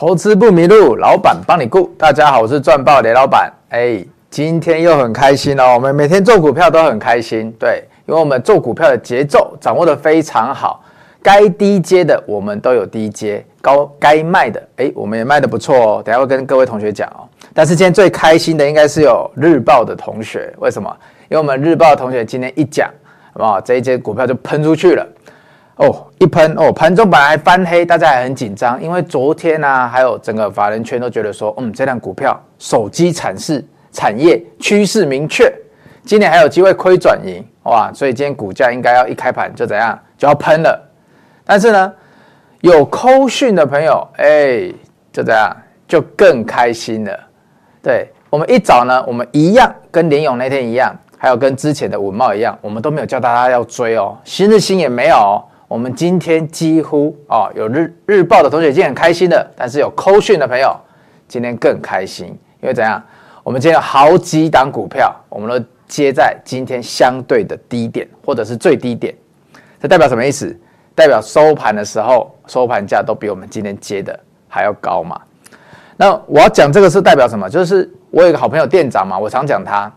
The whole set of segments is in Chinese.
投资不迷路，老板帮你顾。大家好，我是赚爆雷老板。哎，今天又很开心哦。我们每天做股票都很开心，对，因为我们做股票的节奏掌握得非常好。该低阶的我们都有低阶，高该卖的，哎，我们也卖得不错哦。等下会跟各位同学讲哦。但是今天最开心的应该是有日报的同学，为什么？因为我们日报的同学今天一讲，哇？这一节股票就喷出去了。哦，一喷哦，盘中本来翻黑，大家还很紧张，因为昨天呢、啊，还有整个法人圈都觉得说，嗯，这档股票手机产市产业趋势明确，今年还有机会亏转盈，哇，所以今天股价应该要一开盘就怎样，就要喷了。但是呢，有扣讯的朋友，哎，就这样，就更开心了。对，我们一早呢，我们一样跟联咏那天一样，还有跟之前的文茂一样，我们都没有叫大家要追哦，新日兴也没有。我们今天几乎哦，有日日报的同学已经很开心了，但是有扣讯的朋友今天更开心，因为怎样？我们今天有好几档股票，我们都接在今天相对的低点或者是最低点，这代表什么意思？代表收盘的时候收盘价都比我们今天接的还要高嘛？那我要讲这个是代表什么？就是我有一个好朋友店长嘛，我常讲他。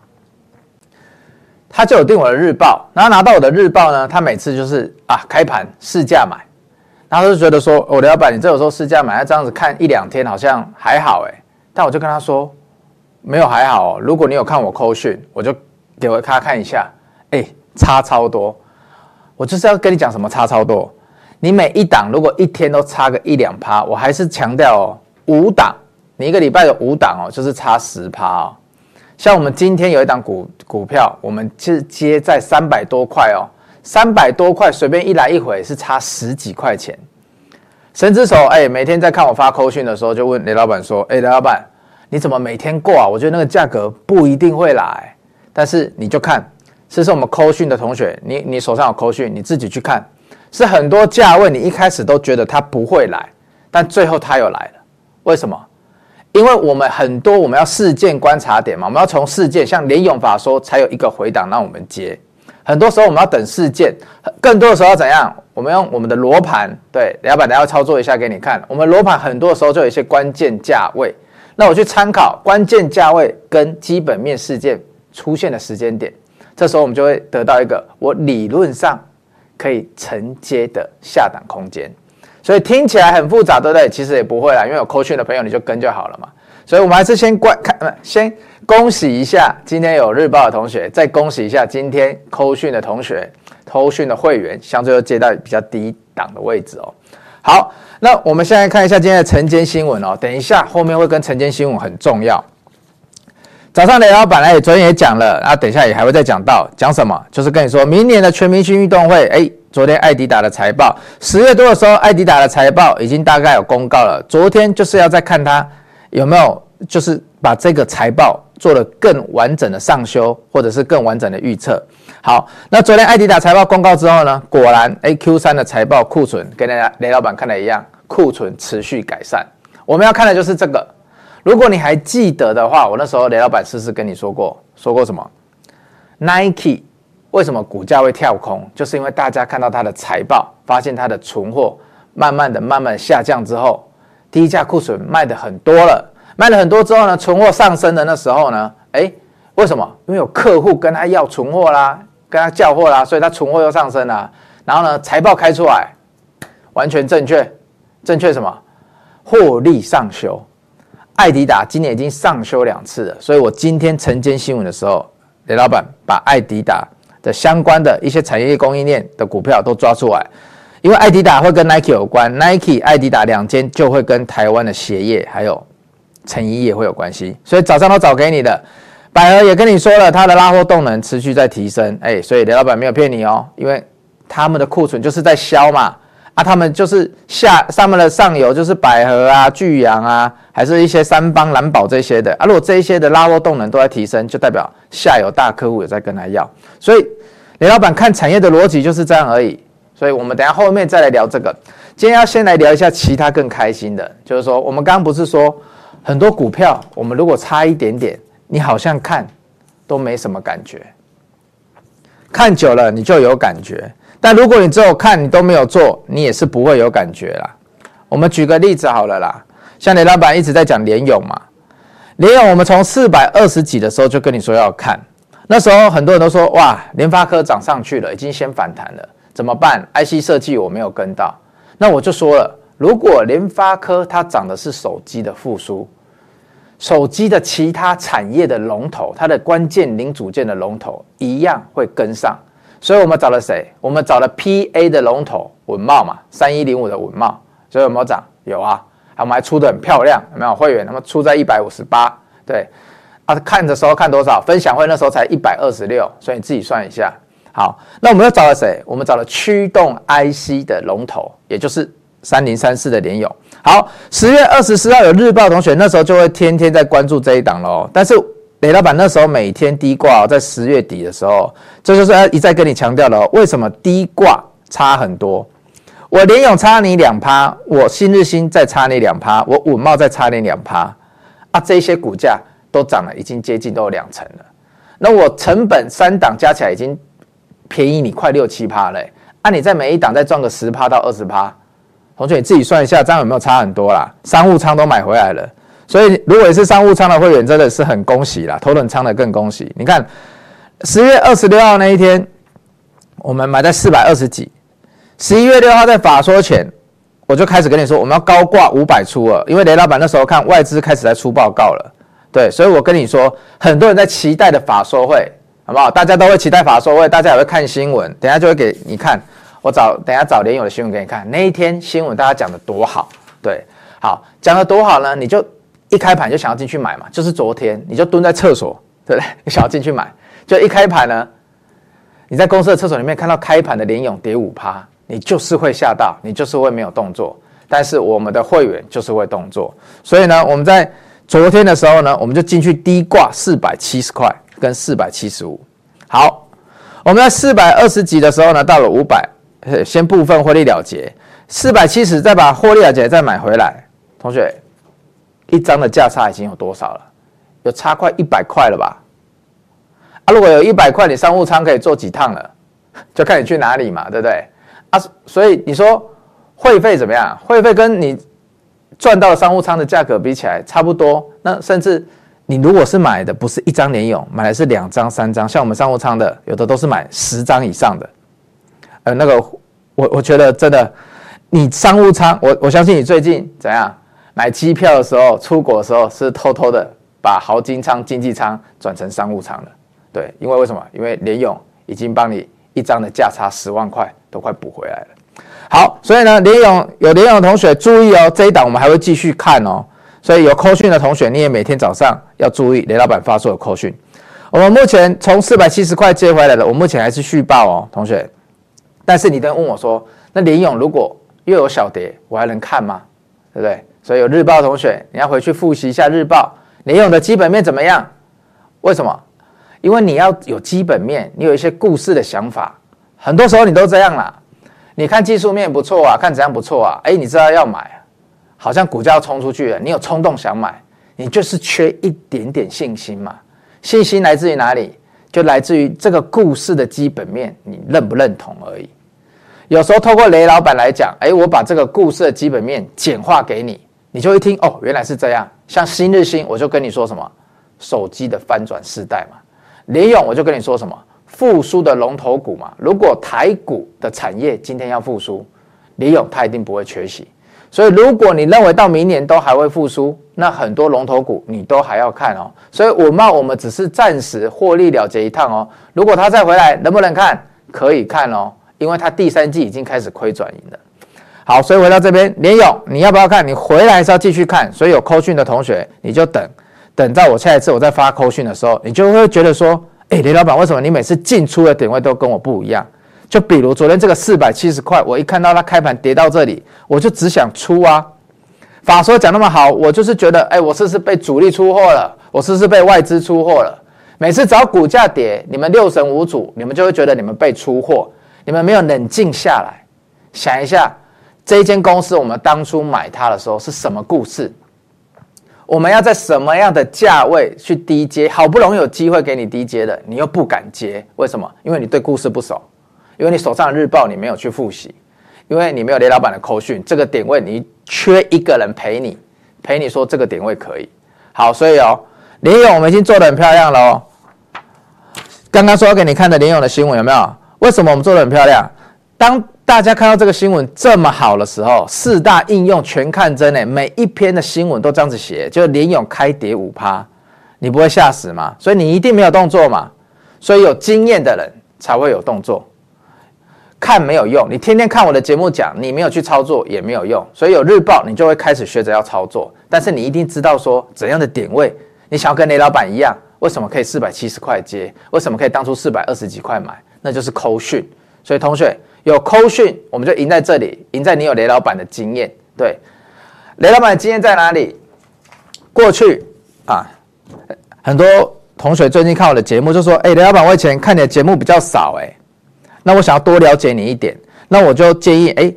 他就有订我的日报，然后拿到我的日报呢，他每次就是啊开盘试价买，然后他就觉得说，我的老板，你这有时候试价买，那这样子看一两天好像还好哎。但我就跟他说，没有还好，如果你有看我扣讯，我就给我他看一下，哎，差超多，我就是要跟你讲什么差超多，你每一档如果一天都差个一两趴，我还是强调哦，五档，你一个礼拜有五档哦，就是差十趴哦。像我们今天有一档股股票，我们是接在三百多块哦，三百多块随便一来一回是差十几块钱。神之手哎，每天在看我发扣讯的时候，就问雷老板说：“哎，雷老板，你怎么每天过啊？我觉得那个价格不一定会来，但是你就看，这是我们扣讯的同学，你你手上有扣讯，你自己去看，是很多价位，你一开始都觉得它不会来，但最后它又来了，为什么？”因为我们很多我们要事件观察点嘛，我们要从事件，像连勇法说才有一个回档让我们接。很多时候我们要等事件，更多的时候要怎样？我们用我们的罗盘，对，老板，等下要操作一下给你看。我们罗盘很多的时候就有一些关键价位，那我去参考关键价位跟基本面事件出现的时间点，这时候我们就会得到一个我理论上可以承接的下档空间。所以听起来很复杂，对不对？其实也不会啦，因为有扣讯的朋友你就跟就好了嘛。所以我们还是先观看，先恭喜一下今天有日报的同学，再恭喜一下今天扣讯的同学，扣讯的会员相对又接到比较低档的位置哦。好，那我们现在看一下今天的晨间新闻哦。等一下后面会跟晨间新闻很重要。早上雷老板哎，昨天也讲了，啊，等一下也还会再讲到，讲什么？就是跟你说明年的全明星运动会，哎。昨天艾迪达的财报，十月多的时候，艾迪达的财报已经大概有公告了。昨天就是要再看它有没有，就是把这个财报做了更完整的上修，或者是更完整的预测。好，那昨天艾迪达财报公告之后呢，果然 A Q 三的财报库存跟大家雷老板看的一样，库存持续改善。我们要看的就是这个。如果你还记得的话，我那时候雷老板是不是跟你说过，说过什么？Nike。为什么股价会跳空？就是因为大家看到它的财报，发现它的存货慢慢的、慢慢下降之后，低价库存卖的很多了，卖了很多之后呢，存货上升的那时候呢，哎，为什么？因为有客户跟他要存货啦，跟他叫货啦，所以他存货又上升了。然后呢，财报开出来，完全正确，正确什么？获利上修。爱迪达今年已经上修两次了，所以我今天晨间新闻的时候，雷老板把爱迪达。的相关的一些产业供应链的股票都抓出来，因为艾迪达会跟 Nike 有关，Nike、艾迪达两间就会跟台湾的鞋业还有成衣业会有关系，所以早上都找给你的。百合也跟你说了，它的拉货动能持续在提升，哎，所以雷老板没有骗你哦，因为他们的库存就是在销嘛。啊，他们就是下上面的上游就是百合啊、巨阳啊，还是一些三邦、蓝宝这些的啊。如果这一些的拉货动能都在提升，就代表下游大客户也在跟他要。所以雷老板看产业的逻辑就是这样而已。所以我们等下后面再来聊这个。今天要先来聊一下其他更开心的，就是说我们刚刚不是说很多股票，我们如果差一点点，你好像看都没什么感觉，看久了你就有感觉。但如果你只有看，你都没有做，你也是不会有感觉啦。我们举个例子好了啦，像雷老板一直在讲联咏嘛，联咏我们从四百二十几的时候就跟你说要看，那时候很多人都说哇，联发科涨上去了，已经先反弹了，怎么办？IC 设计我没有跟到，那我就说了，如果联发科它涨的是手机的复苏。手机的其他产业的龙头，它的关键零组件的龙头一样会跟上，所以我们找了谁？我们找了 PA 的龙头文茂嘛，三一零五的文茂，所以有没有涨？有啊，我们还出的很漂亮，有没有会员？那么出在一百五十八，对啊，看的时候看多少？分享会那时候才一百二十六，所以你自己算一下。好，那我们又找了谁？我们找了驱动 IC 的龙头，也就是三零三四的联友。好，十月二十四号有日报同学，那时候就会天天在关注这一档喽。但是雷老板那时候每天低挂，在十月底的时候，这就是一再跟你强调了，为什么低挂差很多？我联咏差你两趴，我新日兴再差你两趴，我五茂再差你两趴啊！这些股价都涨了，已经接近都有两成了。那我成本三档加起来已经便宜你快六七趴了，啊！你在每一档再赚个十趴到二十趴。同学，你自己算一下，这样有没有差很多啦？商务舱都买回来了，所以如果你是商务舱的会员，真的是很恭喜啦。头等舱的更恭喜。你看，十月二十六号那一天，我们买在四百二十几，十一月六号在法说前，我就开始跟你说，我们要高挂五百出了，因为雷老板那时候看外资开始在出报告了，对，所以我跟你说，很多人在期待的法说会，好不好？大家都会期待法说会，大家也会看新闻，等下就会给你看。我找等下找联友的新闻给你看，那一天新闻大家讲的多好，对，好讲的多好呢，你就一开盘就想要进去买嘛，就是昨天你就蹲在厕所，对不对？你 想要进去买，就一开盘呢，你在公司的厕所里面看到开盘的联勇跌五趴，你就是会吓到，你就是会没有动作，但是我们的会员就是会动作，所以呢，我们在昨天的时候呢，我们就进去低挂四百七十块跟四百七十五，好，我们在四百二十几的时候呢，到了五百。先部分获利了结，四百七十，再把获利了结再买回来。同学，一张的价差已经有多少了？有差快一百块了吧？啊，如果有一百块，你商务舱可以坐几趟了？就看你去哪里嘛，对不对？啊，所以你说会费怎么样？会费跟你赚到商务舱的价格比起来差不多。那甚至你如果是买的不是一张联用，买的是两张、三张，像我们商务舱的，有的都是买十张以上的。呃，那个，我我觉得真的，你商务舱，我我相信你最近怎样买机票的时候，出国的时候是偷偷的把豪金舱、经济舱转成商务舱了，对，因为为什么？因为联勇已经帮你一张的价差十万块都快补回来了。好，所以呢，联勇有联勇同学注意哦，这一档我们还会继续看哦，所以有扣讯的同学，你也每天早上要注意雷老板发出的扣讯。我们目前从四百七十块接回来的，我目前还是续报哦，同学。但是你等问我说，那联勇如果又有小跌，我还能看吗？对不对？所以有日报同学，你要回去复习一下日报，你用的基本面怎么样？为什么？因为你要有基本面，你有一些故事的想法，很多时候你都这样啦。你看技术面不错啊，看怎样不错啊，哎，你知道要买，好像股价要冲出去了，你有冲动想买，你就是缺一点点信心嘛。信心来自于哪里？就来自于这个故事的基本面，你认不认同而已。有时候透过雷老板来讲，哎，我把这个故事的基本面简化给你，你就一听哦，原来是这样。像新日新，我就跟你说什么，手机的翻转世代嘛。联咏，我就跟你说什么，复苏的龙头股嘛。如果台股的产业今天要复苏，联咏它一定不会缺席。所以，如果你认为到明年都还会复苏，那很多龙头股你都还要看哦。所以，稳懋我们只是暂时获利了结一趟哦。如果它再回来，能不能看？可以看哦，因为它第三季已经开始亏转盈了。好，所以回到这边，连勇你要不要看？你回来是要继续看。所以有扣讯的同学，你就等，等到我下一次我再发扣讯的时候，你就会觉得说，哎，雷老板，为什么你每次进出的点位都跟我不一样？就比如昨天这个四百七十块，我一看到它开盘跌到这里，我就只想出啊。法说讲那么好，我就是觉得，哎，我是不是被主力出货了？我是不是被外资出货了？每次只要股价跌，你们六神无主，你们就会觉得你们被出货，你们没有冷静下来，想一下，这一间公司我们当初买它的时候是什么故事？我们要在什么样的价位去低接？好不容易有机会给你低接的，你又不敢接，为什么？因为你对故事不熟。因为你手上的日报你没有去复习，因为你没有雷老板的口讯，这个点位你缺一个人陪你，陪你说这个点位可以。好，所以哦，林勇我们已经做得很漂亮了哦。刚刚说要给你看的林勇的新闻有没有？为什么我们做得很漂亮？当大家看到这个新闻这么好的时候，四大应用全看真诶，每一篇的新闻都这样子写，就联勇开跌五趴，你不会吓死吗？所以你一定没有动作嘛。所以有经验的人才会有动作。看没有用，你天天看我的节目讲，你没有去操作也没有用。所以有日报，你就会开始学着要操作。但是你一定知道说怎样的点位，你想要跟雷老板一样，为什么可以四百七十块接？为什么可以当初四百二十几块买？那就是扣讯。所以同学有扣讯，我们就赢在这里，赢在你有雷老板的经验。对，雷老板的经验在哪里？过去啊，很多同学最近看我的节目就说：“哎，雷老板，我以前看你的节目比较少，哎。”那我想要多了解你一点，那我就建议，哎，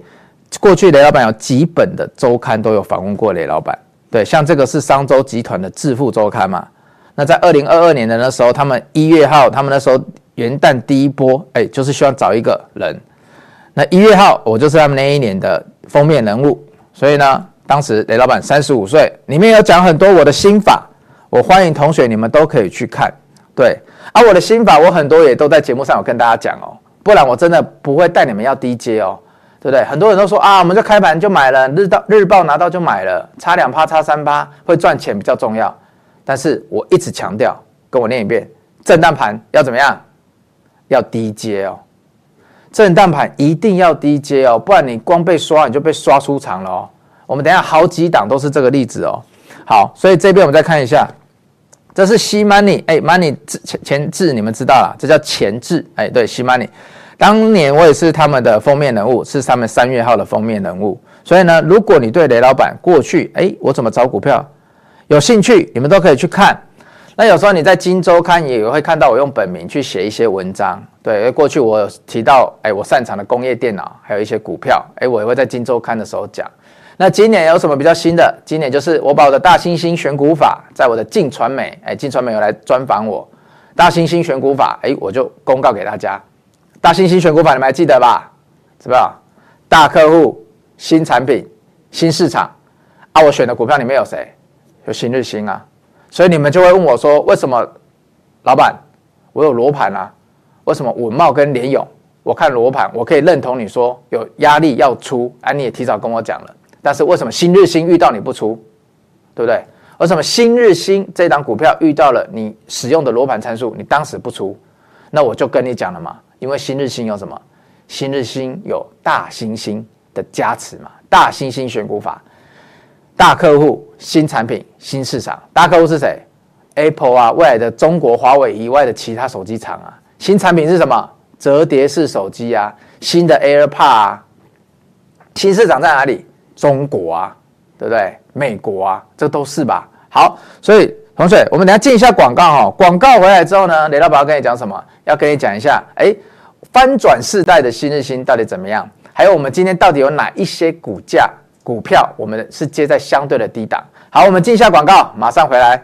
过去雷老板有几本的周刊都有访问过雷老板，对，像这个是商周集团的致富周刊嘛。那在二零二二年的那时候，他们一月号，他们那时候元旦第一波，哎，就是希望找一个人。那一月号，我就是他们那一年的封面人物，所以呢，当时雷老板三十五岁，里面有讲很多我的心法，我欢迎同学你们都可以去看，对，而、啊、我的心法，我很多也都在节目上有跟大家讲哦。不然我真的不会带你们要低接哦，对不对？很多人都说啊，我们就开盘就买了，日到日报拿到就买了，差两趴差三趴会赚钱比较重要。但是我一直强调，跟我念一遍，震荡盘要怎么样？要低接哦，震荡盘一定要低接哦，不然你光被刷你就被刷出场了哦。我们等下好几档都是这个例子哦。好，所以这边我们再看一下。这是西 Money，哎，Money 前前字你们知道了，这叫前置，哎，对西 Money，当年我也是他们的封面人物，是他们三月号的封面人物。所以呢，如果你对雷老板过去，哎，我怎么找股票有兴趣，你们都可以去看。那有时候你在金周刊也会看到我用本名去写一些文章，对，因为过去我有提到，哎，我擅长的工业电脑，还有一些股票，哎，我也会在金周刊的时候讲。那今年有什么比较新的？今年就是我把我的大猩猩选股法，在我的镜传媒，哎，镜传媒有来专访我，大猩猩选股法，哎，我就公告给大家，大猩猩选股法你们还记得吧？是不是？大客户、新产品、新市场，啊，我选的股票里面有谁？有新日兴啊，所以你们就会问我说，为什么老板我有罗盘啊？为什么文茂跟联勇？我看罗盘，我可以认同你说有压力要出，啊，你也提早跟我讲了。但是为什么新日兴遇到你不出，对不对？为什么新日兴这档股票遇到了你使用的罗盘参数，你当时不出？那我就跟你讲了嘛，因为新日兴有什么？新日兴有大猩猩的加持嘛，大猩猩选股法，大客户、新产品、新市场。大客户是谁？Apple 啊，未来的中国华为以外的其他手机厂啊。新产品是什么？折叠式手机啊，新的 AirPod 啊。新市场在哪里？中国啊，对不对？美国啊，这都是吧。好，所以同学，我们等下进一下广告哈。广告回来之后呢，雷老板要跟你讲什么？要跟你讲一下，哎，翻转世代的新日新到底怎么样？还有我们今天到底有哪一些股价股票，我们是接在相对的低档？好，我们进一下广告，马上回来。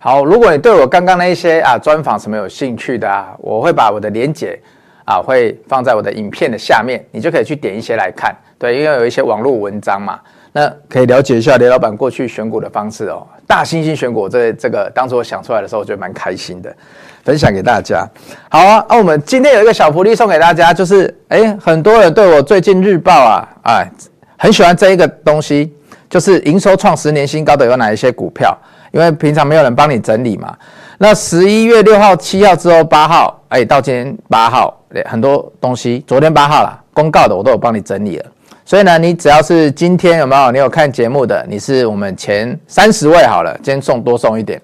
好，如果你对我刚刚那一些啊专访什么有兴趣的啊，我会把我的连结啊会放在我的影片的下面，你就可以去点一些来看。对，因为有一些网络文章嘛，那可以了解一下雷老板过去选股的方式哦。大猩猩选股这这个当初我想出来的时候，我觉得蛮开心的，分享给大家。好啊，那我们今天有一个小福利送给大家，就是哎，很多人对我最近日报啊，哎，很喜欢这一个东西，就是营收创十年新高的有哪一些股票。因为平常没有人帮你整理嘛，那十一月六号、七号之后八号，哎，到今天八号，很多东西，昨天八号啦，公告的我都有帮你整理了。所以呢，你只要是今天有没有你有看节目的，你是我们前三十位好了，今天送多送一点，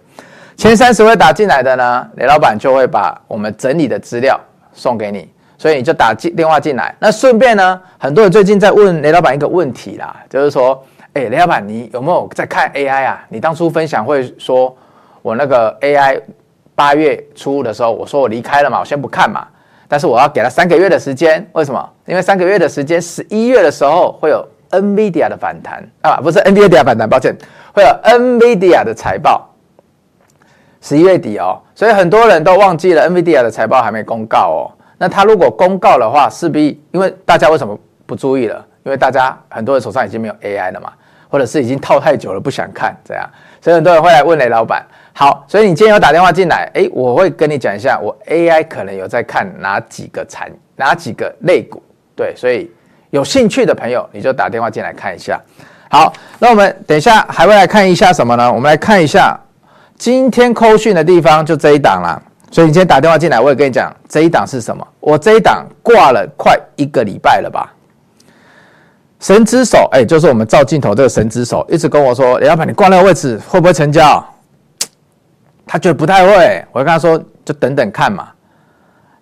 前三十位打进来的呢，雷老板就会把我们整理的资料送给你，所以你就打进电话进来。那顺便呢，很多人最近在问雷老板一个问题啦，就是说。哎，雷老板，你有没有在看 AI 啊？你当初分享会说，我那个 AI 八月初的时候，我说我离开了嘛，我先不看嘛。但是我要给他三个月的时间，为什么？因为三个月的时间，十一月的时候会有 NVIDIA 的反弹啊，不是 NVIDIA 反弹，抱歉，会有 NVIDIA 的财报。十一月底哦，所以很多人都忘记了 NVIDIA 的财报还没公告哦。那它如果公告的话，势必因为大家为什么不注意了？因为大家很多人手上已经没有 AI 了嘛，或者是已经套太久了不想看这样，所以很多人会来问雷老板。好，所以你今天有打电话进来，诶，我会跟你讲一下，我 AI 可能有在看哪几个产哪几个类股，对，所以有兴趣的朋友你就打电话进来看一下。好，那我们等一下还会来看一下什么呢？我们来看一下今天扣讯的地方，就这一档啦。所以你今天打电话进来，我也跟你讲这一档是什么。我这一档挂了快一个礼拜了吧？神之手，哎，就是我们照镜头这个神之手，一直跟我说，李老板，你挂那个位置会不会成交？他觉得不太会，我就跟他说，就等等看嘛，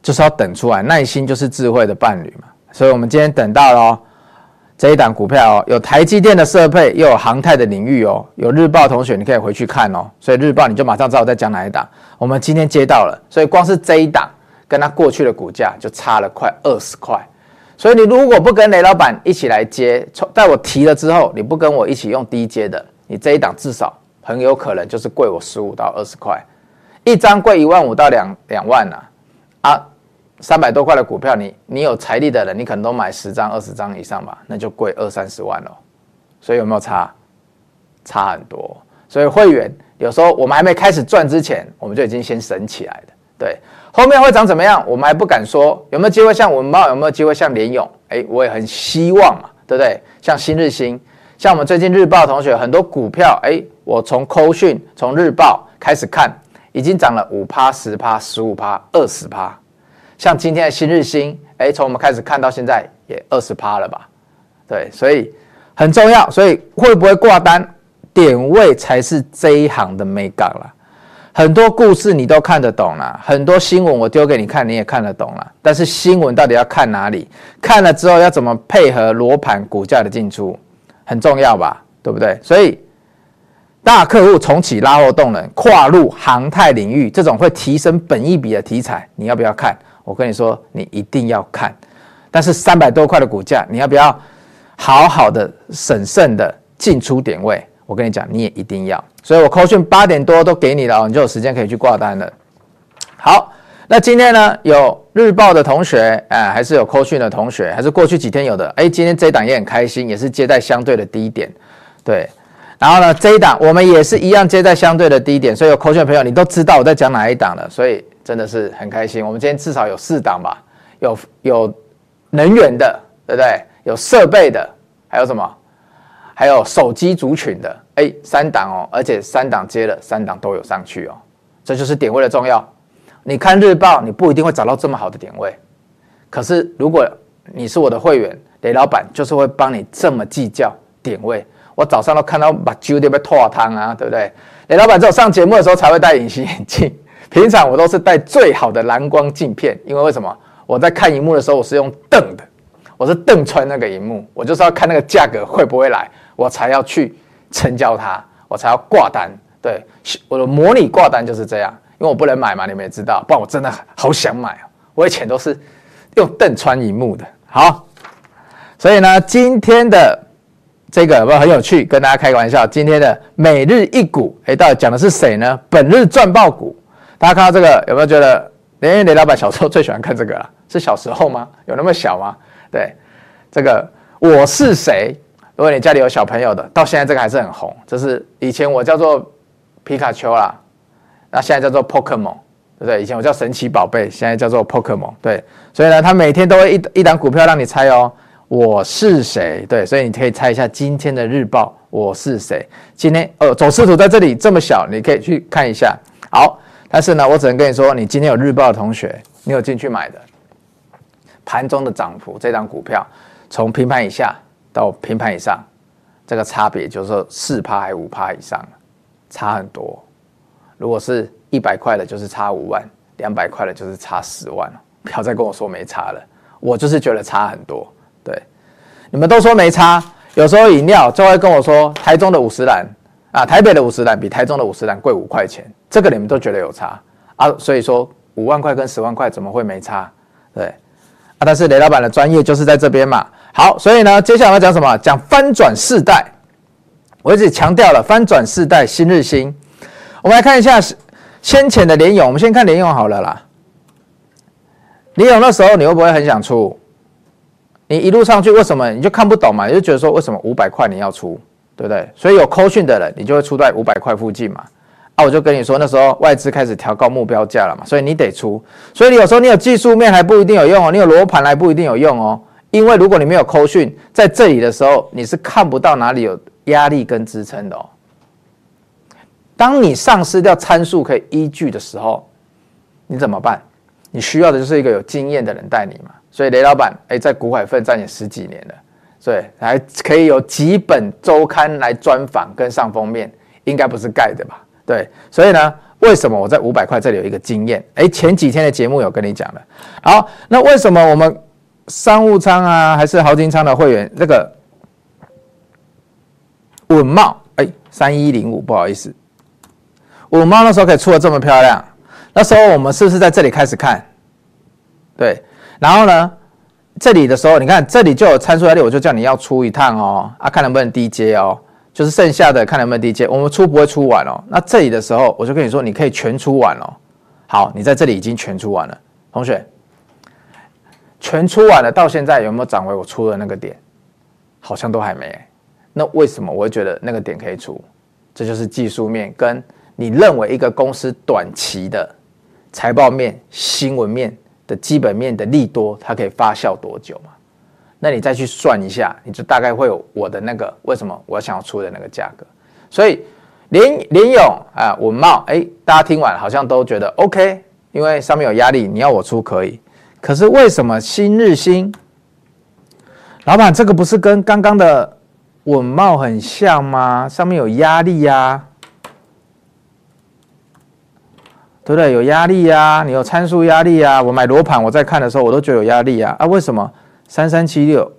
就是要等出来，耐心就是智慧的伴侣嘛。所以我们今天等到了哦。这一档股票哦，有台积电的设备，又有航太的领域哦，有日报同学你可以回去看哦。所以日报你就马上知道我在讲哪一档。我们今天接到了，所以光是这一档跟它过去的股价就差了快二十块。所以你如果不跟雷老板一起来接，在我提了之后，你不跟我一起用低接的，你这一档至少很有可能就是贵我十五到二十块，一张贵一万五到两两万呢啊。啊三百多块的股票你，你有财力的人，你可能都买十张、二十张以上吧，那就贵二三十万了。所以有没有差？差很多。所以会员有时候我们还没开始赚之前，我们就已经先省起来了。对，后面会涨怎么样，我们还不敢说。有没有机会像文茂？有没有机会像联咏？哎，我也很希望嘛，对不对？像新日兴，像我们最近日报同学很多股票，哎，我从扣讯、从日报开始看，已经涨了五趴、十趴、十五趴、二十趴。像今天的新日兴，哎，从我们开始看到现在也二十趴了吧？对，所以很重要。所以会不会挂单，点位才是这一行的美感了。很多故事你都看得懂了，很多新闻我丢给你看，你也看得懂了。但是新闻到底要看哪里？看了之后要怎么配合罗盘股价的进出，很重要吧？对不对？所以大客户重启拉货动能，跨入航太领域，这种会提升本益比的题材，你要不要看？我跟你说，你一定要看，但是三百多块的股价，你要不要好好的审慎的进出点位？我跟你讲，你也一定要。所以我扣讯八点多都给你了，你就有时间可以去挂单了。好，那今天呢，有日报的同学，哎，还是有扣讯的同学，还是过去几天有的？哎，今天这档也很开心，也是接待相对的低点，对。然后呢，这一档我们也是一样接在相对的低点，所以有扣讯的朋友，你都知道我在讲哪一档了，所以。真的是很开心，我们今天至少有四档吧，有有能源的，对不对？有设备的，还有什么？还有手机族群的，哎，三档哦，而且三档接了，三档都有上去哦，这就是点位的重要。你看日报，你不一定会找到这么好的点位，可是如果你是我的会员，雷老板就是会帮你这么计较点位。我早上都看到把酒都被拖汤啊，对不对？雷老板只有上节目的时候才会戴隐形眼镜。平常我都是戴最好的蓝光镜片，因为为什么？我在看荧幕的时候，我是用瞪的，我是瞪穿那个荧幕，我就是要看那个价格会不会来，我才要去成交它，我才要挂单。对，我的模拟挂单就是这样，因为我不能买嘛，你们也知道，不然我真的好想买啊。我以前都是用瞪穿荧幕的。好，所以呢，今天的这个有没有很有趣？跟大家开个玩笑，今天的每日一股，哎，到底讲的是谁呢？本日赚爆股。大家看到这个有没有觉得，连雷老板小时候最喜欢看这个啊？是小时候吗？有那么小吗？对，这个我是谁？如果你家里有小朋友的，到现在这个还是很红。这是以前我叫做皮卡丘啦，那现在叫做 Pokemon，对不对？以前我叫神奇宝贝，现在叫做 Pokemon。对，所以呢，他每天都会一一档股票让你猜哦，我是谁？对，所以你可以猜一下今天的日报我是谁？今天呃，走势图在这里这么小，你可以去看一下。好。但是呢，我只能跟你说，你今天有日报的同学，你有进去买的，盘中的涨幅，这张股票从平盘以下到平盘以上，这个差别就是说四趴还五趴以上，差很多。如果是一百块的，就是差五万；两百块的，就是差十万。不要再跟我说没差了，我就是觉得差很多。对，你们都说没差，有时候饮料就会跟我说，台中的五十岚。啊，台北的五十岚比台中的五十岚贵五块钱，这个你们都觉得有差啊？所以说五万块跟十万块怎么会没差？对啊，但是雷老板的专业就是在这边嘛。好，所以呢，接下来要讲什么？讲翻转世代。我一直强调了翻转世代新日兴。我们来看一下先前的联咏，我们先看联咏好了啦。联咏那时候你会不会很想出？你一路上去，为什么你就看不懂嘛？你就觉得说，为什么五百块你要出，对不对？所以有扣讯的人，你就会出在五百块附近嘛。啊，我就跟你说，那时候外资开始调高目标价了嘛，所以你得出。所以你有时候你有技术面还不一定有用哦，你有罗盘还不一定有用哦。因为如果你没有扣讯，在这里的时候，你是看不到哪里有压力跟支撑的哦。当你丧失掉参数可以依据的时候，你怎么办？你需要的就是一个有经验的人带你嘛。所以雷老板哎，在股海奋战也十几年了，所以还可以有几本周刊来专访跟上封面，应该不是盖的吧？对，所以呢，为什么我在五百块这里有一个经验？哎，前几天的节目有跟你讲了。好，那为什么我们？商务舱啊，还是豪金舱的会员，这个稳懋哎，三一零五，不好意思，稳懋那时候可以出的这么漂亮，那时候我们是不是在这里开始看？对，然后呢，这里的时候，你看这里就有参数压力，我就叫你要出一趟哦，啊，看能不能低接哦，就是剩下的看能不能低接，我们出不会出完哦。那这里的时候，我就跟你说，你可以全出完哦。好，你在这里已经全出完了，同学。全出完了，到现在有没有涨回我出的那个点？好像都还没。那为什么我会觉得那个点可以出？这就是技术面跟你认为一个公司短期的财报面、新闻面的基本面的利多，它可以发酵多久嘛？那你再去算一下，你就大概会有我的那个为什么我想要出的那个价格。所以联联咏啊，稳懋，哎，大家听完好像都觉得 OK，因为上面有压力，你要我出可以。可是为什么新日新，老板这个不是跟刚刚的稳懋很像吗？上面有压力呀、对不对？有压力呀、啊，你有参数压力呀、啊。我买罗盘，我在看的时候，我都觉得有压力呀、啊。啊，为什么三三七六？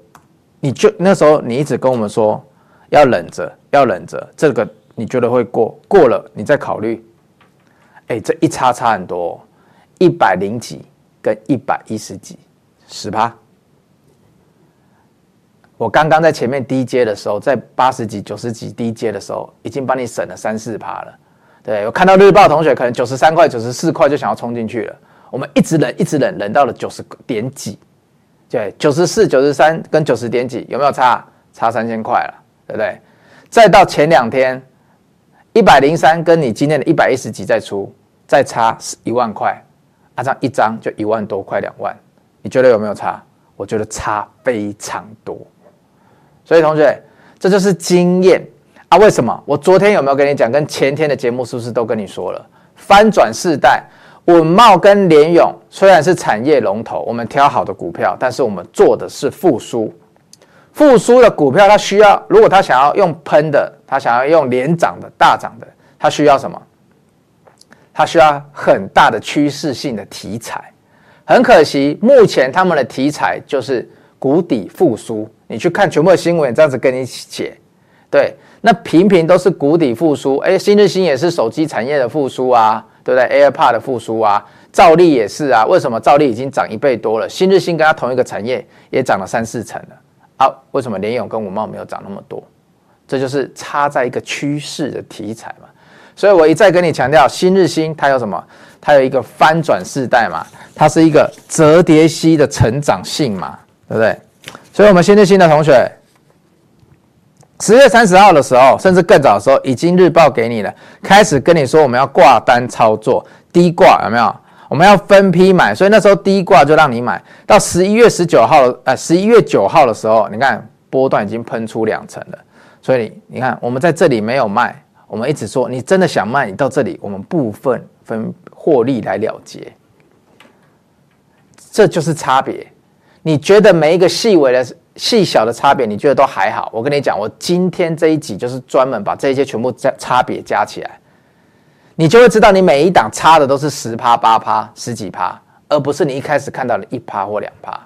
你就那时候你一直跟我们说要忍着，要忍着，这个你觉得会过？过了你再考虑。哎，这一差差很多，一百零几。跟一百一十几，十趴。我刚刚在前面低接的时候，在八十几、九十几低接的时候，已经帮你省了三四趴了。对，我看到日报同学可能九十三块、九十四块就想要冲进去了。我们一直忍，一直忍，忍到了九十点几。对，九十四、九十三跟九十点几有没有差？差三千块了，对不对？再到前两天，一百零三跟你今天的一百一十几再出，再差一万块。啊、这样一张就一万多块，两万，你觉得有没有差？我觉得差非常多。所以同学，这就是经验啊！为什么？我昨天有没有跟你讲？跟前天的节目是不是都跟你说了？翻转世代，稳茂跟联咏虽然是产业龙头，我们挑好的股票，但是我们做的是复苏。复苏的股票，它需要，如果它想要用喷的，它想要用连涨的、大涨的，它需要什么？它需要很大的趋势性的题材，很可惜，目前他们的题材就是谷底复苏。你去看全部的新闻，这样子跟你写，对，那频频都是谷底复苏。哎，新日兴也是手机产业的复苏啊，对不对？AirPod 的复苏啊，兆利也是啊。为什么兆利已经涨一倍多了？新日兴跟它同一个产业也涨了三四成了啊？为什么联咏跟五茂没有涨那么多？这就是差在一个趋势的题材嘛。所以我一再跟你强调，新日兴它有什么？它有一个翻转世代嘛，它是一个折叠息的成长性嘛，对不对？所以，我们新日兴的同学，十月三十号的时候，甚至更早的时候，已经日报给你了，开始跟你说我们要挂单操作，低挂有没有？我们要分批买，所以那时候低挂就让你买到十一月十九号，呃，十一月九号的时候，你看波段已经喷出两成了，所以你看我们在这里没有卖。我们一直说，你真的想卖，你到这里，我们部分分获利来了结，这就是差别。你觉得每一个细微的、细小的差别，你觉得都还好？我跟你讲，我今天这一集就是专门把这些全部加差别加起来，你就会知道，你每一档差的都是十趴、八趴、十几趴，而不是你一开始看到的一趴或两趴。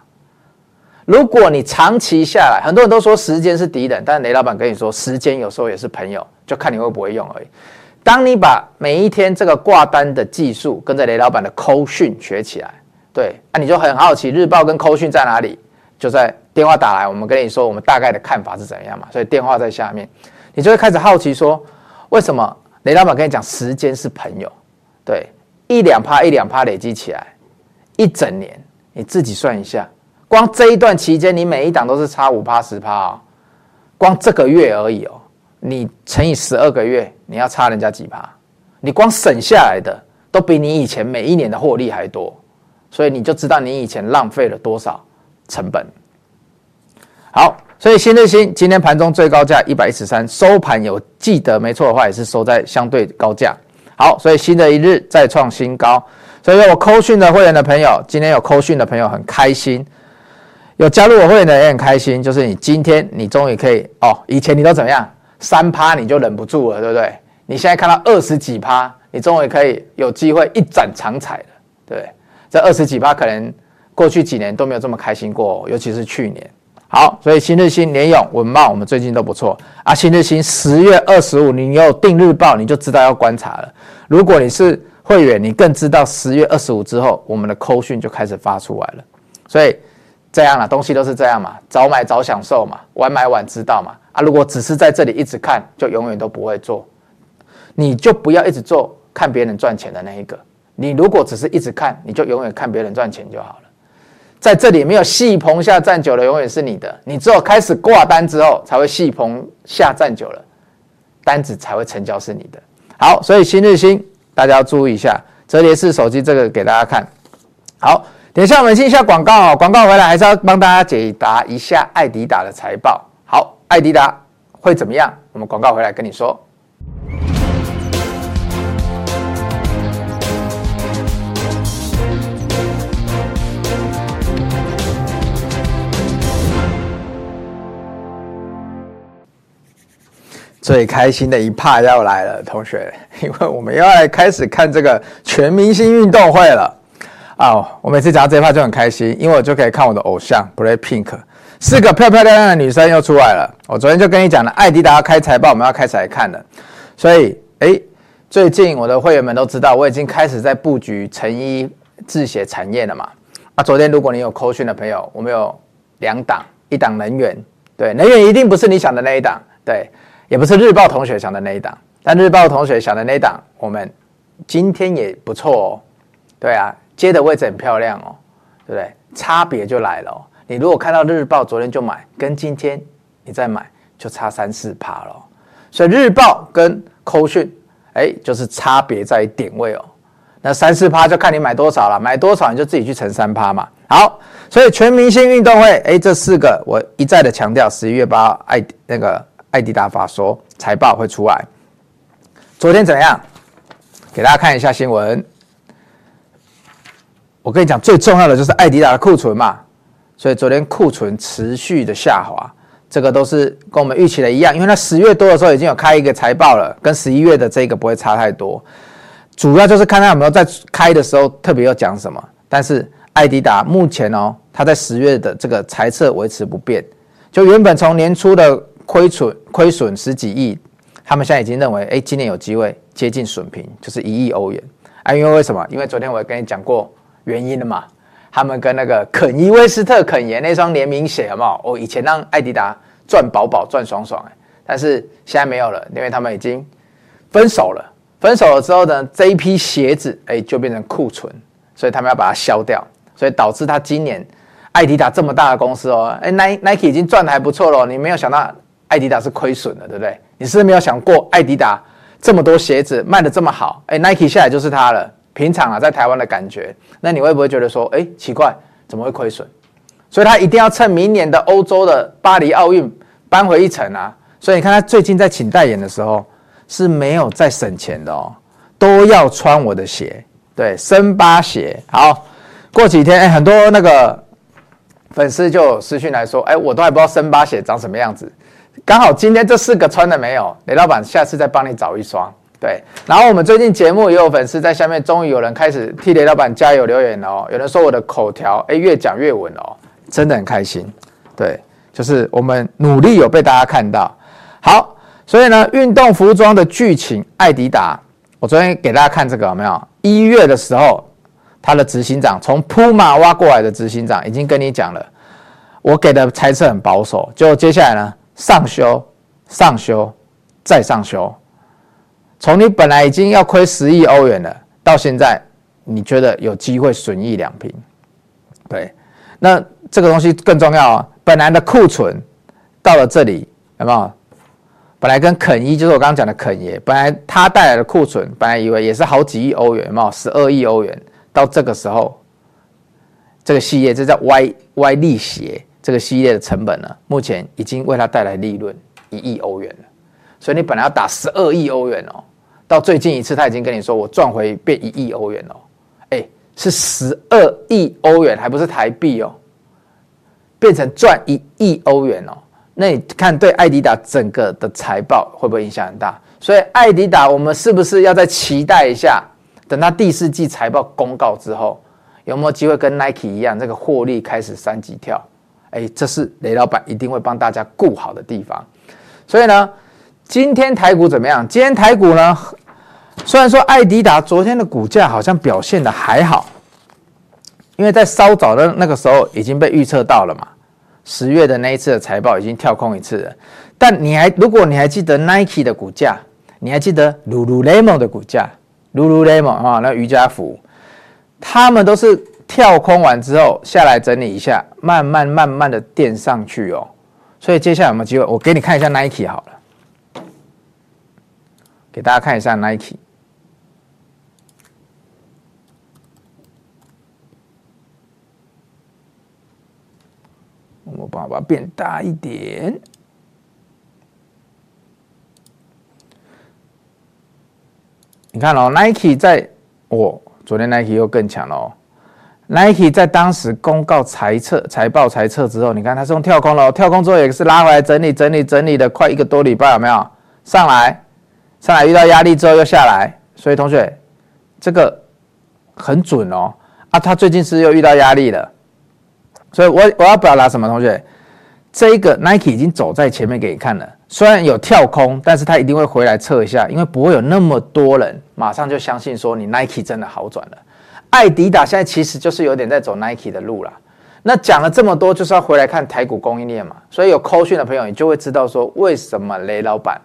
如果你长期下来，很多人都说时间是敌人，但雷老板跟你说，时间有时候也是朋友，就看你会不会用而已。当你把每一天这个挂单的技术跟着雷老板的扣讯学起来，对，那你就很好奇日报跟扣讯在哪里？就在电话打来，我们跟你说我们大概的看法是怎样嘛。所以电话在下面，你就会开始好奇说，为什么雷老板跟你讲时间是朋友？对，一两趴一两趴累积起来，一整年你自己算一下，光这一段期间你每一档都是差五趴十趴哦，光这个月而已哦，你乘以十二个月，你要差人家几趴？你光省下来的都比你以前每一年的获利还多，所以你就知道你以前浪费了多少成本。好。所以新日新今天盘中最高价一百一十三，收盘有记得没错的话，也是收在相对高价。好，所以新的一日再创新高。所以有扣讯的会员的朋友，今天有扣讯的朋友很开心，有加入我会员的也很开心。就是你今天你终于可以哦，以前你都怎么样？三趴你就忍不住了，对不对？你现在看到二十几趴，你终于可以有机会一展长彩了，对不对？这二十几趴可能过去几年都没有这么开心过，尤其是去年。好，所以新日新、联咏、文茂，我们最近都不错啊。新日新十月二十五，你有订日报，你就知道要观察了。如果你是会员，你更知道十月二十五之后，我们的扣讯就开始发出来了。所以这样啦，东西都是这样嘛，早买早享受嘛，晚买晚知道嘛。啊，如果只是在这里一直看，就永远都不会做。你就不要一直做看别人赚钱的那一个。你如果只是一直看，你就永远看别人赚钱就好了。在这里没有戏棚下站久了，永远是你的。你只有开始挂单之后，才会戏棚下站久了，单子才会成交是你的。好，所以新日新大家要注意一下，折叠式手机这个给大家看。好，等一下我们进一下广告，广告回来还是要帮大家解答一下爱迪达的财报。好，爱迪达会怎么样？我们广告回来跟你说。最开心的一趴要来了，同学，因为我们要来开始看这个全明星运动会了啊我每次讲到这一趴就很开心，因为我就可以看我的偶像 BLACKPINK，四个漂漂亮亮的女生又出来了。我昨天就跟你讲了，艾迪达开财报，我们要开始来看了。所以，哎，最近我的会员们都知道，我已经开始在布局成衣制鞋产业了嘛。啊，昨天如果你有扣讯的朋友，我们有两档，一档能源，对，能源一定不是你想的那一档，对。也不是日报同学想的那一档，但日报同学想的那一档，我们今天也不错哦。对啊，接的位置很漂亮哦，对不对？差别就来了哦。你如果看到日报昨天就买，跟今天你再买就差三四趴了。所以日报跟扣讯，哎，就是差别在于点位哦。那三四趴就看你买多少了，买多少你就自己去乘三趴嘛。好，所以全明星运动会，哎，这四个我一再的强调，十一月八号爱那个。爱迪达法说财报会出来，昨天怎样？给大家看一下新闻。我跟你讲，最重要的就是爱迪达的库存嘛，所以昨天库存持续的下滑，这个都是跟我们预期的一样，因为它十月多的时候已经有开一个财报了，跟十一月的这个不会差太多。主要就是看它有没有在开的时候特别要讲什么。但是爱迪达目前哦，它在十月的这个财测维持不变，就原本从年初的。亏损亏损十几亿，他们现在已经认为，哎，今年有机会接近损平，就是一亿欧元啊。因为为什么？因为昨天我也跟你讲过原因了嘛。他们跟那个肯伊威斯特肯爷那双联名鞋，有没有？哦，以前让艾迪达赚饱饱赚爽爽，但是现在没有了，因为他们已经分手了。分手了之后呢，这一批鞋子哎就变成库存，所以他们要把它销掉，所以导致他今年艾迪达这么大的公司哦，哎，Nike 已经赚得还不错了，你没有想到。爱迪达是亏损的，对不对？你是没有想过，爱迪达这么多鞋子卖得这么好，哎，Nike 下来就是它了。平常啊，在台湾的感觉，那你会不会觉得说，哎，奇怪，怎么会亏损？所以他一定要趁明年的欧洲的巴黎奥运扳回一城啊！所以你看他最近在请代言的时候是没有在省钱的哦，都要穿我的鞋，对，森巴鞋。好，过几天，哎，很多那个粉丝就私讯来说，哎，我都还不知道森巴鞋长什么样子。刚好今天这四个穿了没有？雷老板下次再帮你找一双。对，然后我们最近节目也有粉丝在下面，终于有人开始替雷老板加油留言了哦。有人说我的口条哎越讲越稳哦，真的很开心。对，就是我们努力有被大家看到。好，所以呢，运动服装的剧情，爱迪达，我昨天给大家看这个有没有？一月的时候，他的执行长从铺马挖过来的执行长已经跟你讲了，我给的猜测很保守，就接下来呢？上修，上修，再上修。从你本来已经要亏十亿欧元了，到现在你觉得有机会损益两平，对，那这个东西更重要啊。本来的库存到了这里，有没有？本来跟肯一就是我刚刚讲的肯爷，本来他带来的库存，本来以为也是好几亿欧元，有没有？十二亿欧元，到这个时候，这个系列这叫歪歪利鞋，这个系列的成本呢，目前已经为它带来利润一亿欧元了。所以你本来要打十二亿欧元哦，到最近一次他已经跟你说我赚回变一亿欧元哦，哎，是十二亿欧元，还不是台币哦，变成赚一亿欧元哦。那你看对爱迪达整个的财报会不会影响很大？所以爱迪达我们是不是要再期待一下，等他第四季财报公告之后，有没有机会跟 Nike 一样，这个获利开始三级跳？哎，这是雷老板一定会帮大家顾好的地方。所以呢。今天台股怎么样？今天台股呢？虽然说爱迪达昨天的股价好像表现的还好，因为在稍早的那个时候已经被预测到了嘛。十月的那一次的财报已经跳空一次了。但你还，如果你还记得 Nike 的股价，你还记得 Lululemon 的股价，Lululemon 啊，那瑜伽服，他们都是跳空完之后下来整理一下，慢慢慢慢的垫上去哦。所以接下来有没有机会？我给你看一下 Nike 好了。给大家看一下 Nike，我把它变大一点。你看哦，Nike 在，哦，昨天 Nike 又更强了哦。Nike 在当时公告财测、财报、财测之后，你看它是用跳空了，跳空之后也是拉回来整理、整理、整理的快一个多礼拜，有没有上来？上来遇到压力之后又下来，所以同学，这个很准哦。啊，他最近是又遇到压力了，所以我我要表达什么？同学，这一个 Nike 已经走在前面给你看了，虽然有跳空，但是他一定会回来测一下，因为不会有那么多人马上就相信说你 Nike 真的好转了。爱迪达现在其实就是有点在走 Nike 的路了。那讲了这么多，就是要回来看台股供应链嘛。所以有扣讯的朋友，你就会知道说为什么雷老板。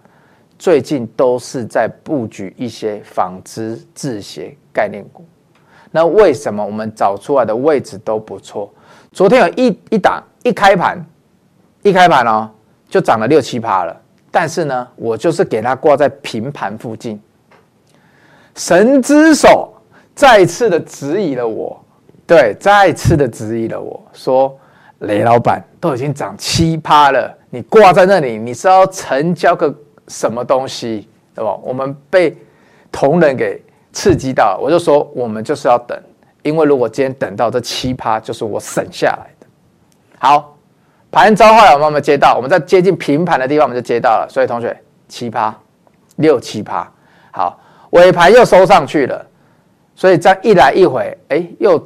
最近都是在布局一些纺织、制鞋概念股，那为什么我们找出来的位置都不错？昨天有一一档一开盘，一开盘哦，就涨了六七趴了。但是呢，我就是给它挂在平盘附近，神之手再次的质疑了我，对，再次的质疑了我说，雷老板都已经涨七趴了，你挂在那里，你是要成交个？什么东西，对吧？我们被同仁给刺激到，我就说我们就是要等，因为如果今天等到这七趴，就是我省下来的。好，盘召唤我们有没有接到？我们在接近平盘的地方，我们就接到了。所以同学，七趴，六七趴，好，尾盘又收上去了。所以这样一来一回，哎，又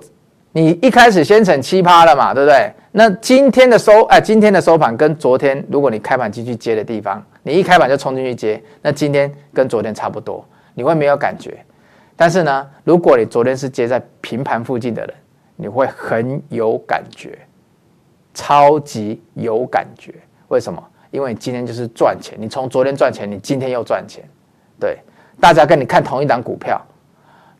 你一开始先成七趴了嘛，对不对？那今天的收，哎，今天的收盘跟昨天，如果你开盘进去接的地方。你一开盘就冲进去接，那今天跟昨天差不多，你会没有感觉。但是呢，如果你昨天是接在平盘附近的人，你会很有感觉，超级有感觉。为什么？因为今天就是赚钱，你从昨天赚钱，你今天又赚钱。对，大家跟你看同一档股票，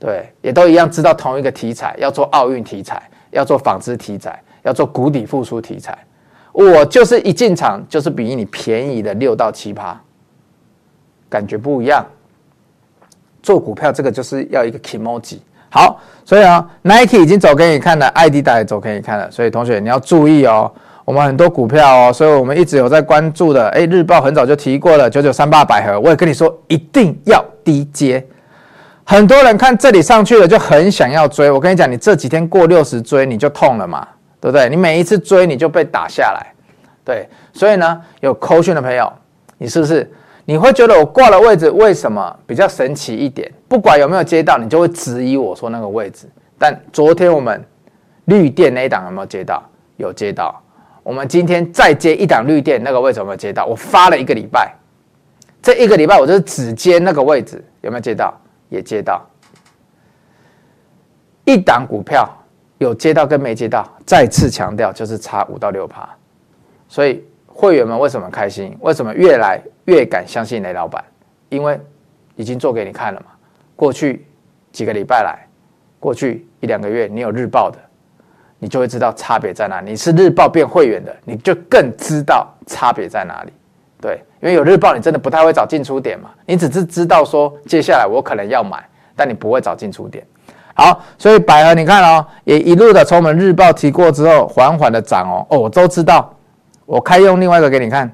对，也都一样知道同一个题材，要做奥运题材，要做纺织题材，要做谷底复苏题材。我就是一进场就是比你便宜的六到七趴，感觉不一样。做股票这个就是要一个 kimoji。好，所以啊，Nike 已经走给你看了，爱迪达也走给你看了，所以同学你要注意哦。我们很多股票哦，所以我们一直有在关注的。哎，日报很早就提过了，九九三八百合，我也跟你说一定要低接。很多人看这里上去了就很想要追，我跟你讲，你这几天过六十追你就痛了嘛。对不对？你每一次追你就被打下来，对，所以呢，有扣讯的朋友，你是不是你会觉得我挂的位置为什么比较神奇一点？不管有没有接到，你就会质疑我说那个位置。但昨天我们绿电那一档有没有接到？有接到。我们今天再接一档绿电那个位置有没有接到？我发了一个礼拜，这一个礼拜我就是只接那个位置，有没有接到？也接到。一档股票。有接到跟没接到，再次强调就是差五到六趴，所以会员们为什么开心？为什么越来越敢相信雷老板？因为已经做给你看了嘛。过去几个礼拜来，过去一两个月你有日报的，你就会知道差别在哪里。你是日报变会员的，你就更知道差别在哪里。对，因为有日报，你真的不太会找进出点嘛，你只是知道说接下来我可能要买，但你不会找进出点。好，所以百合你看哦，也一路的从我们日报提过之后，缓缓的涨哦。哦，我都知道，我开用另外一个给你看，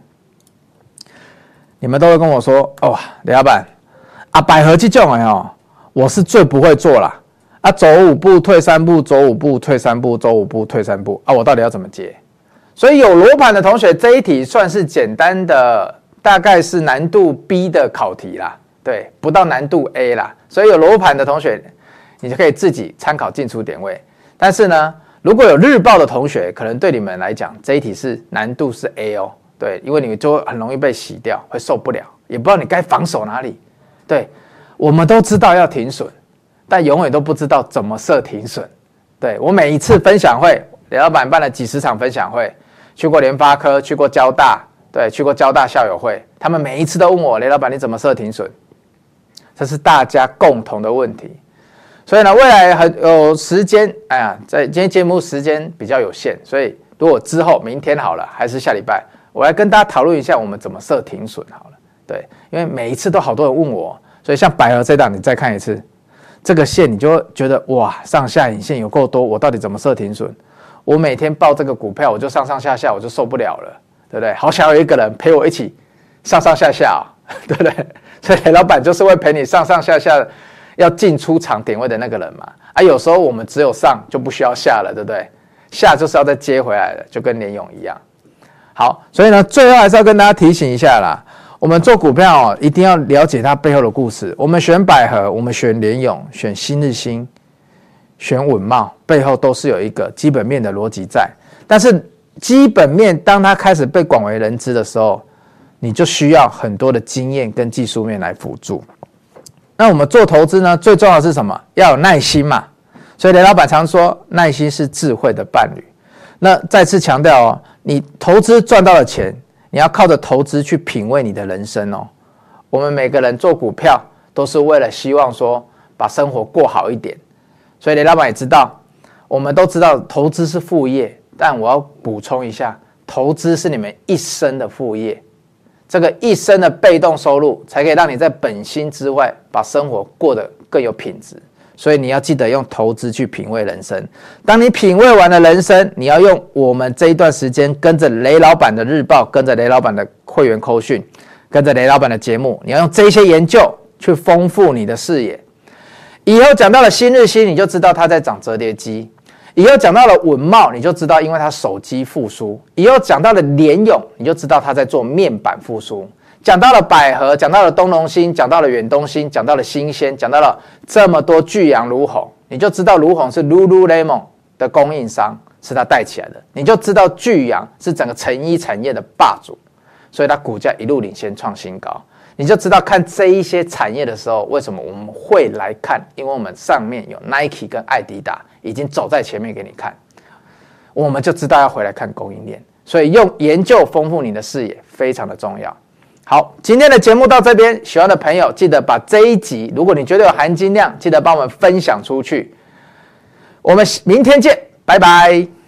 你们都会跟我说哦，李老板啊，百合这种哎哦，我是最不会做啦。啊，走五步退三步，走五步退三步，走五步退三步啊，我到底要怎么接？所以有罗盘的同学，这一题算是简单的，大概是难度 B 的考题啦，对，不到难度 A 啦。所以有罗盘的同学。你就可以自己参考进出点位，但是呢，如果有日报的同学，可能对你们来讲这一题是难度是 A 哦，对，因为你就很容易被洗掉，会受不了，也不知道你该防守哪里。对，我们都知道要停损，但永远都不知道怎么设停损。对，我每一次分享会，李老板办了几十场分享会，去过联发科，去过交大，对，去过交大校友会，他们每一次都问我，雷老板你怎么设停损？这是大家共同的问题。所以呢，未来很有时间，哎呀，在今天节目时间比较有限，所以如果之后明天好了，还是下礼拜，我来跟大家讨论一下我们怎么设停损好了。对，因为每一次都好多人问我，所以像百合这档，你再看一次这个线，你就觉得哇，上下影线有够多，我到底怎么设停损？我每天报这个股票，我就上上下下，我就受不了了，对不对？好想有一个人陪我一起上上下下，对不对？所以老板就是会陪你上上下下。要进出场点位的那个人嘛，啊，有时候我们只有上就不需要下了，对不对？下就是要再接回来的，就跟联咏一样。好，所以呢，最后还是要跟大家提醒一下啦，我们做股票哦，一定要了解它背后的故事。我们选百合，我们选联咏，选新日兴，选稳懋，背后都是有一个基本面的逻辑在。但是基本面当它开始被广为人知的时候，你就需要很多的经验跟技术面来辅助。那我们做投资呢，最重要的是什么？要有耐心嘛。所以雷老板常说，耐心是智慧的伴侣。那再次强调哦，你投资赚到了钱，你要靠着投资去品味你的人生哦。我们每个人做股票都是为了希望说把生活过好一点。所以雷老板也知道，我们都知道投资是副业，但我要补充一下，投资是你们一生的副业。这个一生的被动收入，才可以让你在本薪之外，把生活过得更有品质。所以你要记得用投资去品味人生。当你品味完了人生，你要用我们这一段时间跟着雷老板的日报，跟着雷老板的会员扣讯，跟着雷老板的节目，你要用这些研究去丰富你的视野。以后讲到了新日新，你就知道它在涨折叠机。以后讲到了稳懋，你就知道，因为它手机复苏。以后讲到了联咏，你就知道它在做面板复苏。讲到了百合，讲到了东隆兴，讲到了远东兴，讲到了新鲜，讲到了这么多巨阳如虹，你就知道如虹是 Lululemon 的供应商，是它带起来的。你就知道巨阳是整个成衣产业的霸主，所以它股价一路领先创新高。你就知道看这一些产业的时候，为什么我们会来看？因为我们上面有 Nike 跟艾迪达已经走在前面给你看，我们就知道要回来看供应链。所以用研究丰富你的视野非常的重要。好，今天的节目到这边，喜欢的朋友记得把这一集，如果你觉得有含金量，记得帮我们分享出去。我们明天见，拜拜。